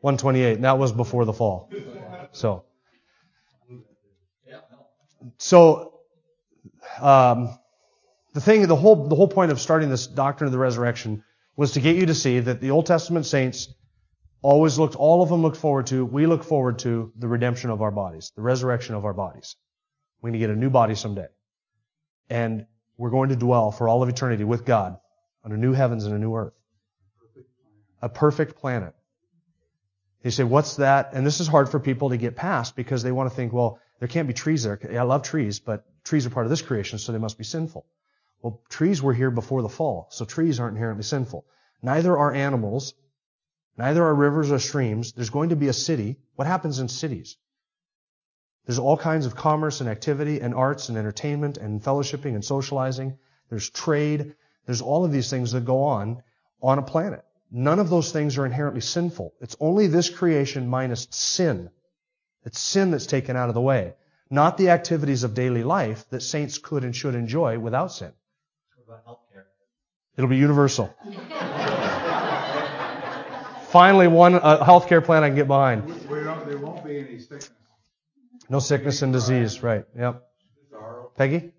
128. And that was before the fall. So. So, um, the thing, the whole, the whole point of starting this doctrine of the resurrection was to get you to see that the Old Testament saints always looked, all of them looked forward to, we look forward to the redemption of our bodies, the resurrection of our bodies. We're going to get a new body someday. And we're going to dwell for all of eternity with God on a new heavens and a new earth. A perfect planet. You say, what's that? And this is hard for people to get past because they want to think, well, there can't be trees there. I love trees, but trees are part of this creation, so they must be sinful. Well, trees were here before the fall, so trees aren't inherently sinful. Neither are animals. Neither are rivers or streams. There's going to be a city. What happens in cities? There's all kinds of commerce and activity and arts and entertainment and fellowshipping and socializing. There's trade. There's all of these things that go on on a planet. None of those things are inherently sinful. It's only this creation minus sin. It's sin that's taken out of the way, not the activities of daily life that saints could and should enjoy without sin. What about healthcare? It'll be universal. Finally, one a healthcare plan I can get behind. We don't, there won't be any sickness. No sickness and disease, right? Yep. Sorrow. Peggy?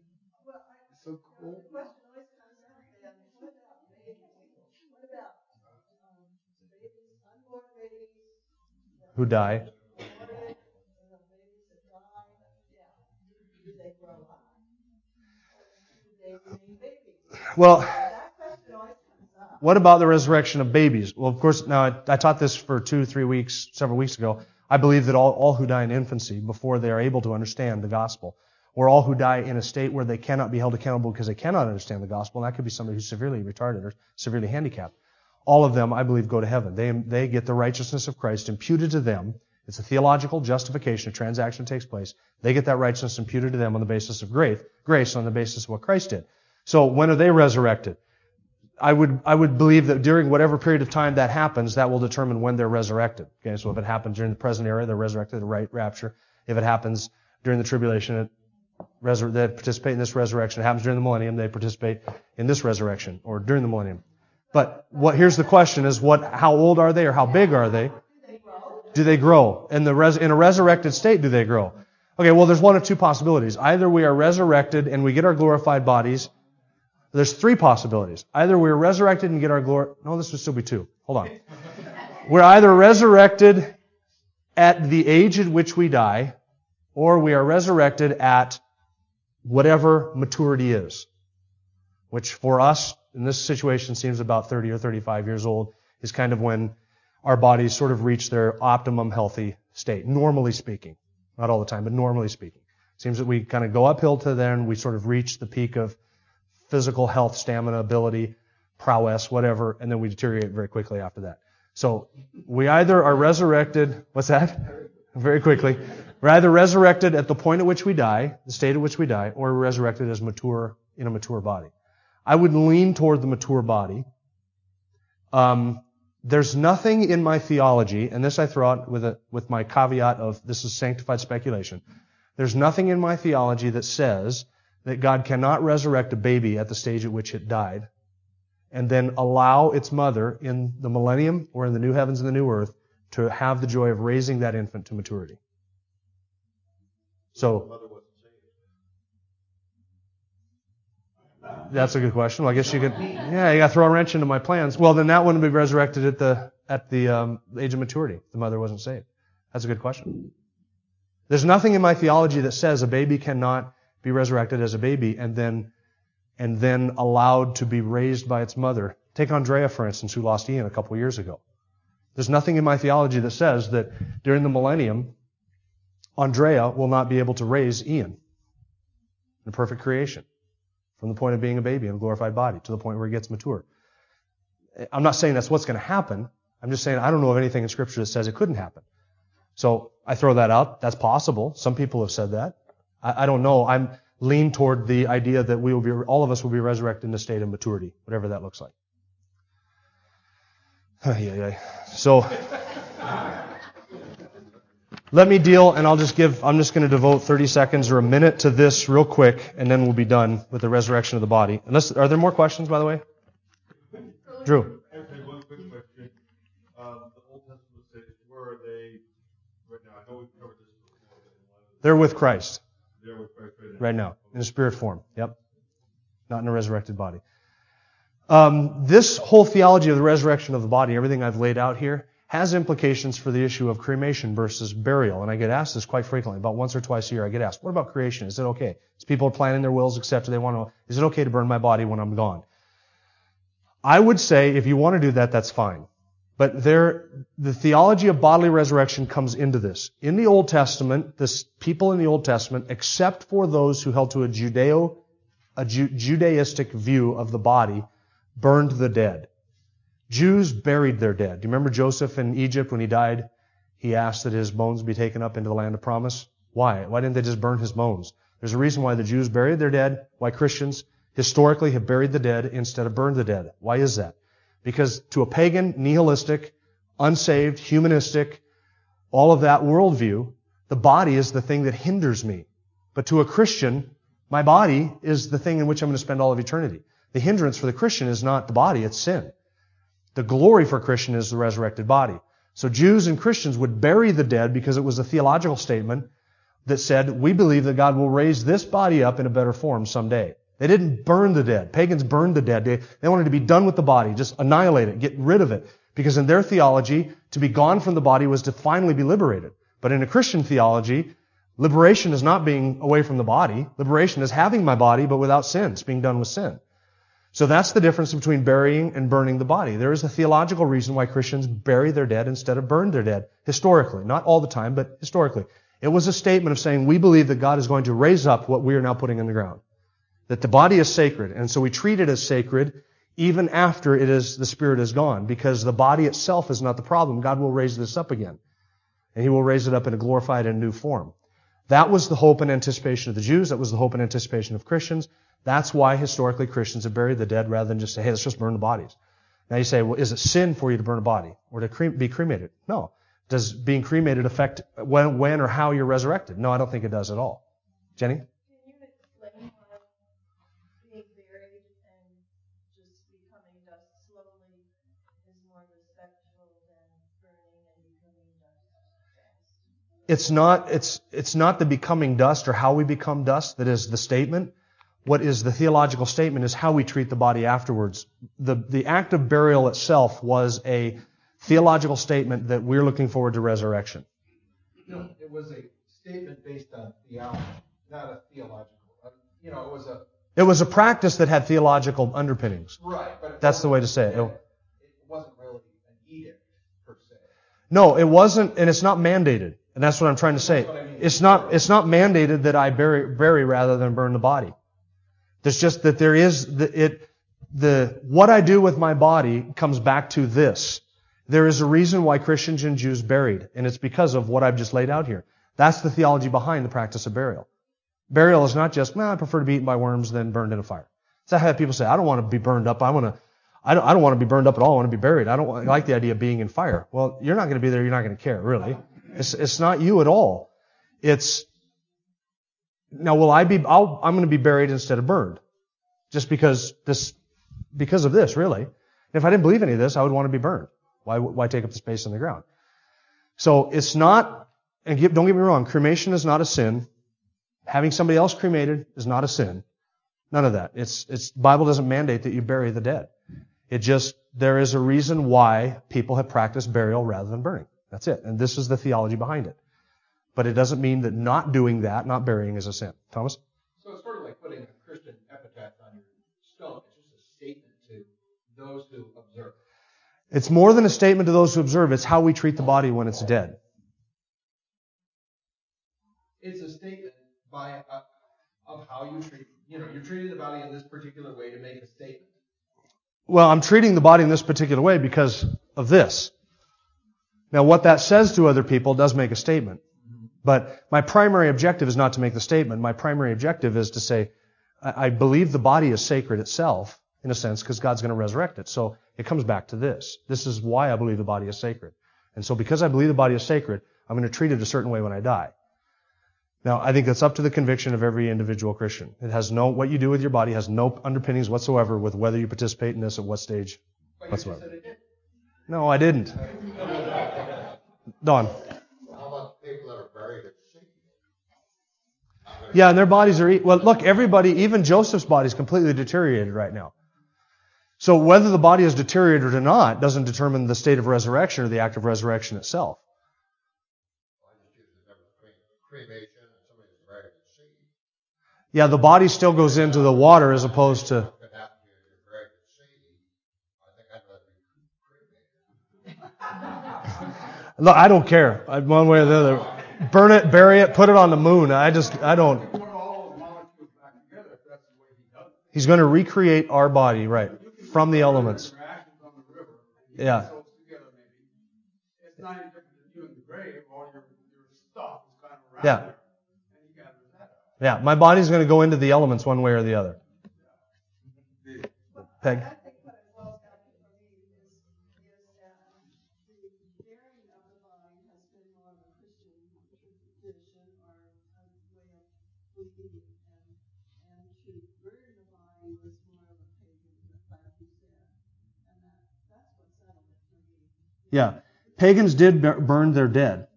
Who die? Well, what about the resurrection of babies? Well, of course, now I, I taught this for two, three weeks, several weeks ago. I believe that all, all who die in infancy before they are able to understand the gospel, or all who die in a state where they cannot be held accountable because they cannot understand the gospel, and that could be somebody who's severely retarded or severely handicapped. All of them, I believe, go to heaven. They, they get the righteousness of Christ imputed to them. It's a theological justification. A transaction takes place. They get that righteousness imputed to them on the basis of grace, grace on the basis of what Christ did. So when are they resurrected? I would, I would believe that during whatever period of time that happens, that will determine when they're resurrected. Okay, so if it happens during the present era, they're resurrected at the right rapture. If it happens during the tribulation, resur- they participate in this resurrection. It happens during the millennium, they participate in this resurrection, or during the millennium. But what, here's the question is what, how old are they or how big are they? Do they grow? In the res, in a resurrected state, do they grow? Okay, well, there's one of two possibilities. Either we are resurrected and we get our glorified bodies. There's three possibilities. Either we're resurrected and get our glory. No, this would still be two. Hold on. We're either resurrected at the age at which we die, or we are resurrected at whatever maturity is. Which for us, in this situation, seems about 30 or 35 years old, is kind of when our bodies sort of reach their optimum healthy state, normally speaking. Not all the time, but normally speaking. It Seems that we kind of go uphill to then, we sort of reach the peak of physical health, stamina, ability, prowess, whatever, and then we deteriorate very quickly after that. So we either are resurrected, what's that? Very quickly. We're either resurrected at the point at which we die, the state at which we die, or resurrected as mature, in a mature body. I would lean toward the mature body. Um, there's nothing in my theology, and this I throw out with, a, with my caveat of this is sanctified speculation. There's nothing in my theology that says that God cannot resurrect a baby at the stage at which it died and then allow its mother in the millennium or in the new heavens and the new earth to have the joy of raising that infant to maturity. So, Mother wasn't saved. That's a good question. Well, I guess you could, yeah, you got to throw a wrench into my plans. Well, then that one would be resurrected at the at the um, age of maturity. The mother wasn't saved. That's a good question. There's nothing in my theology that says a baby cannot be resurrected as a baby and then and then allowed to be raised by its mother. Take Andrea, for instance, who lost Ian a couple years ago. There's nothing in my theology that says that during the millennium, Andrea will not be able to raise Ian in perfect creation from the point of being a baby in a glorified body to the point where he gets mature. I'm not saying that's what's going to happen. I'm just saying I don't know of anything in Scripture that says it couldn't happen. So I throw that out. That's possible. Some people have said that. I, I don't know. I'm lean toward the idea that we will be, all of us will be resurrected in a state of maturity, whatever that looks like. yeah. So let me deal, and I'll just give, I'm just going to devote 30 seconds or a minute to this real quick, and then we'll be done with the resurrection of the body. Unless, are there more questions, by the way? Drew. Okay, one quick question. Um, the Old Testament saints, where are they right now? I know we've covered this before, but in light of They're with Christ they're with Christ right now. right now, in a spirit form. Yep. Not in a resurrected body. Um, this whole theology of the resurrection of the body, everything I've laid out here, has implications for the issue of cremation versus burial. And I get asked this quite frequently. About once or twice a year, I get asked, what about cremation? Is it okay? As people are planning their wills, etc., they want to is it okay to burn my body when I'm gone? I would say if you want to do that, that's fine. But there, the theology of bodily resurrection comes into this. In the Old Testament, the people in the Old Testament, except for those who held to a Judeo, a Ju- Judaistic view of the body, burned the dead. Jews buried their dead. Do you remember Joseph in Egypt when he died? He asked that his bones be taken up into the land of promise. Why? Why didn't they just burn his bones? There's a reason why the Jews buried their dead, why Christians historically have buried the dead instead of burned the dead. Why is that? Because to a pagan, nihilistic, unsaved, humanistic, all of that worldview, the body is the thing that hinders me. But to a Christian, my body is the thing in which I'm going to spend all of eternity. The hindrance for the Christian is not the body, it's sin. The glory for Christian is the resurrected body. So Jews and Christians would bury the dead because it was a theological statement that said, we believe that God will raise this body up in a better form someday. They didn't burn the dead. Pagans burned the dead. They, they wanted to be done with the body, just annihilate it, get rid of it. Because in their theology, to be gone from the body was to finally be liberated. But in a Christian theology, liberation is not being away from the body. Liberation is having my body, but without sin. It's being done with sin. So that's the difference between burying and burning the body. There is a theological reason why Christians bury their dead instead of burn their dead, historically. Not all the time, but historically. It was a statement of saying, we believe that God is going to raise up what we are now putting in the ground. That the body is sacred, and so we treat it as sacred even after it is, the spirit is gone, because the body itself is not the problem. God will raise this up again. And He will raise it up in a glorified and new form. That was the hope and anticipation of the Jews. That was the hope and anticipation of Christians. That's why historically Christians have buried the dead rather than just say, hey, let's just burn the bodies. Now you say, well, is it sin for you to burn a body or to cre- be cremated? No. Does being cremated affect when, when or how you're resurrected? No, I don't think it does at all. Jenny? Can you explain why being buried and just becoming dust slowly is more respectful than burning and becoming dust? It's not, it's, it's not the becoming dust or how we become dust that is the statement. What is the theological statement is how we treat the body afterwards. The, the act of burial itself was a theological statement that we're looking forward to resurrection. No, it was a statement based on theology, not a theological. uh, You know, it was a It was a practice that had theological underpinnings. right, but That's the way to say it. It wasn't really an edict per se. No, it wasn't, and it's not mandated. And that's what I'm trying to say. I mean. It's not, it's not mandated that I bury, bury rather than burn the body. There's just that there is, the, it, the, what I do with my body comes back to this. There is a reason why Christians and Jews buried, and it's because of what I've just laid out here. That's the theology behind the practice of burial. Burial is not just, well, I prefer to be eaten by worms than burned in a fire. So I have people say, I don't want to be burned up. I want to, I don't, I don't want to be burned up at all. I want to be buried. I don't want- I like the idea of being in fire. Well, you're not going to be there. You're not going to care, really. It's, it's not you at all. It's, now will I be, I'll, I'm going to be buried instead of burned. Just because this, because of this, really. If I didn't believe any of this, I would want to be burned. Why, why take up the space in the ground? So it's not, and don't get me wrong, cremation is not a sin. Having somebody else cremated is not a sin. None of that. It's, it's, Bible doesn't mandate that you bury the dead. It just, there is a reason why people have practiced burial rather than burning. That's it. And this is the theology behind it. But it doesn't mean that not doing that, not burying is a sin. Thomas? So it's sort of like putting a Christian epitaph on your stone. It's just a statement to those who observe. It's more than a statement to those who observe. It's how we treat the body when it's dead. It's a statement by uh, of how you treat. You know, you're treating the body in this particular way to make a statement. Well, I'm treating the body in this particular way because of this. Now, what that says to other people does make a statement. But my primary objective is not to make the statement. My primary objective is to say, I, believe the body is sacred itself, in a sense, because God's going to resurrect it. So it comes back to this. This is why I believe the body is sacred. And so because I believe the body is sacred, I'm going to treat it a certain way when I die. Now, I think that's up to the conviction of every individual Christian. It has no, what you do with your body has no underpinnings whatsoever with whether you participate in this at what stage whatsoever. just said it did. No, I didn't. Don. How about people that are buried at sea? Yeah, and their bodies are, well, look, everybody, even Joseph's body is completely deteriorated right now. So whether the body is deteriorated or not doesn't determine the state of resurrection or the act of resurrection itself. Yeah, the body still goes into the water as opposed to, look, I don't care. One way or the other. Burn it, bury it, put it on the moon. I just, I don't. Put all those molecules back together if that's the way he does it. He's going to recreate our body, right, from the elements. Your ashes on the river. and you Yeah. mix those together maybe. It's not any different than you in the grave. All your, your stuff is kind of around Yeah. Yeah, my body's going to go into the elements one way or the other. Peg. I think what it boils down to for me is, is that the bearing of the body has been more of a Christian tradition or a way of believing, and, and to burn the body was more of a pagan, like you said. And that, that's what settled it for me. Yeah. Pagans did burn their dead.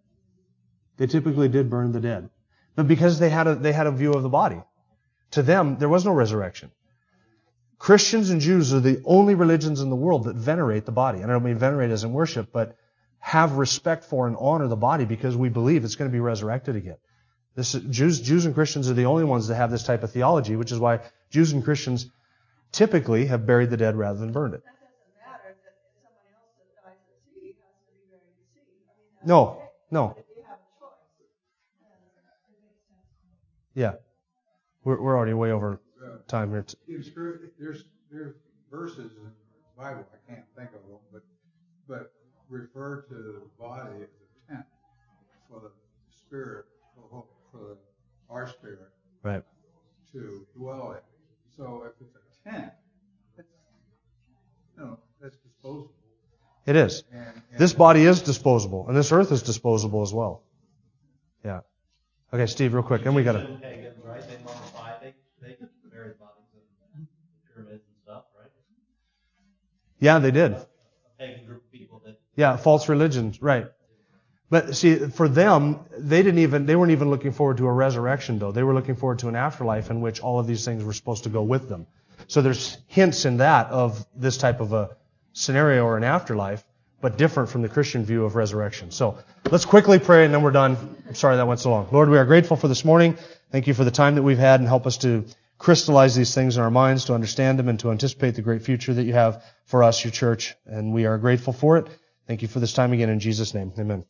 They typically did burn the dead. But because they had a, they had a view of the body. To them, there was no resurrection. Christians and Jews are the only religions in the world that venerate the body. And I don't mean venerate as in worship, but have respect for and honor the body because we believe it's going to be resurrected again. This, Jews, Jews and Christians are the only ones that have this type of theology, which is why Jews and Christians typically have buried the dead rather than burned it. That doesn't matter that someone else that dies at sea has to be buried at sea. I mean, that's No, okay. no. But if you have a choice, then it makes no. Yeah. We're, we're already way over time here. There's there's verses in the Bible I can't think of them, but but refer to the body as a tent for the spirit for, for the, our spirit Right. to dwell in. So if it's a tent, it's you know that's disposable. It is. And, and This body is disposable, and this earth is disposable as well. Yeah. Okay, Steve, real quick, and we got to. Egyptian pagans, right? They mummified, they, they buried bodies in pyramids and stuff, right? Yeah, they did. A pagan group of people that Yeah, false religions, right. But see, for them, they didn't even, they weren't even looking forward to a resurrection though. They were looking forward to an afterlife in which all of these things were supposed to go with them. So there's hints in that of this type of a scenario or an afterlife, but different from the Christian view of resurrection. So let's quickly pray and then we're done. I'm sorry that went so long. Lord, we are grateful for this morning. Thank you for the time that we've had and help us to crystallize these things in our minds, to understand them and to anticipate the great future that you have for us, your church. And we are grateful for it. Thank you for this time again in Jesus' name. Amen.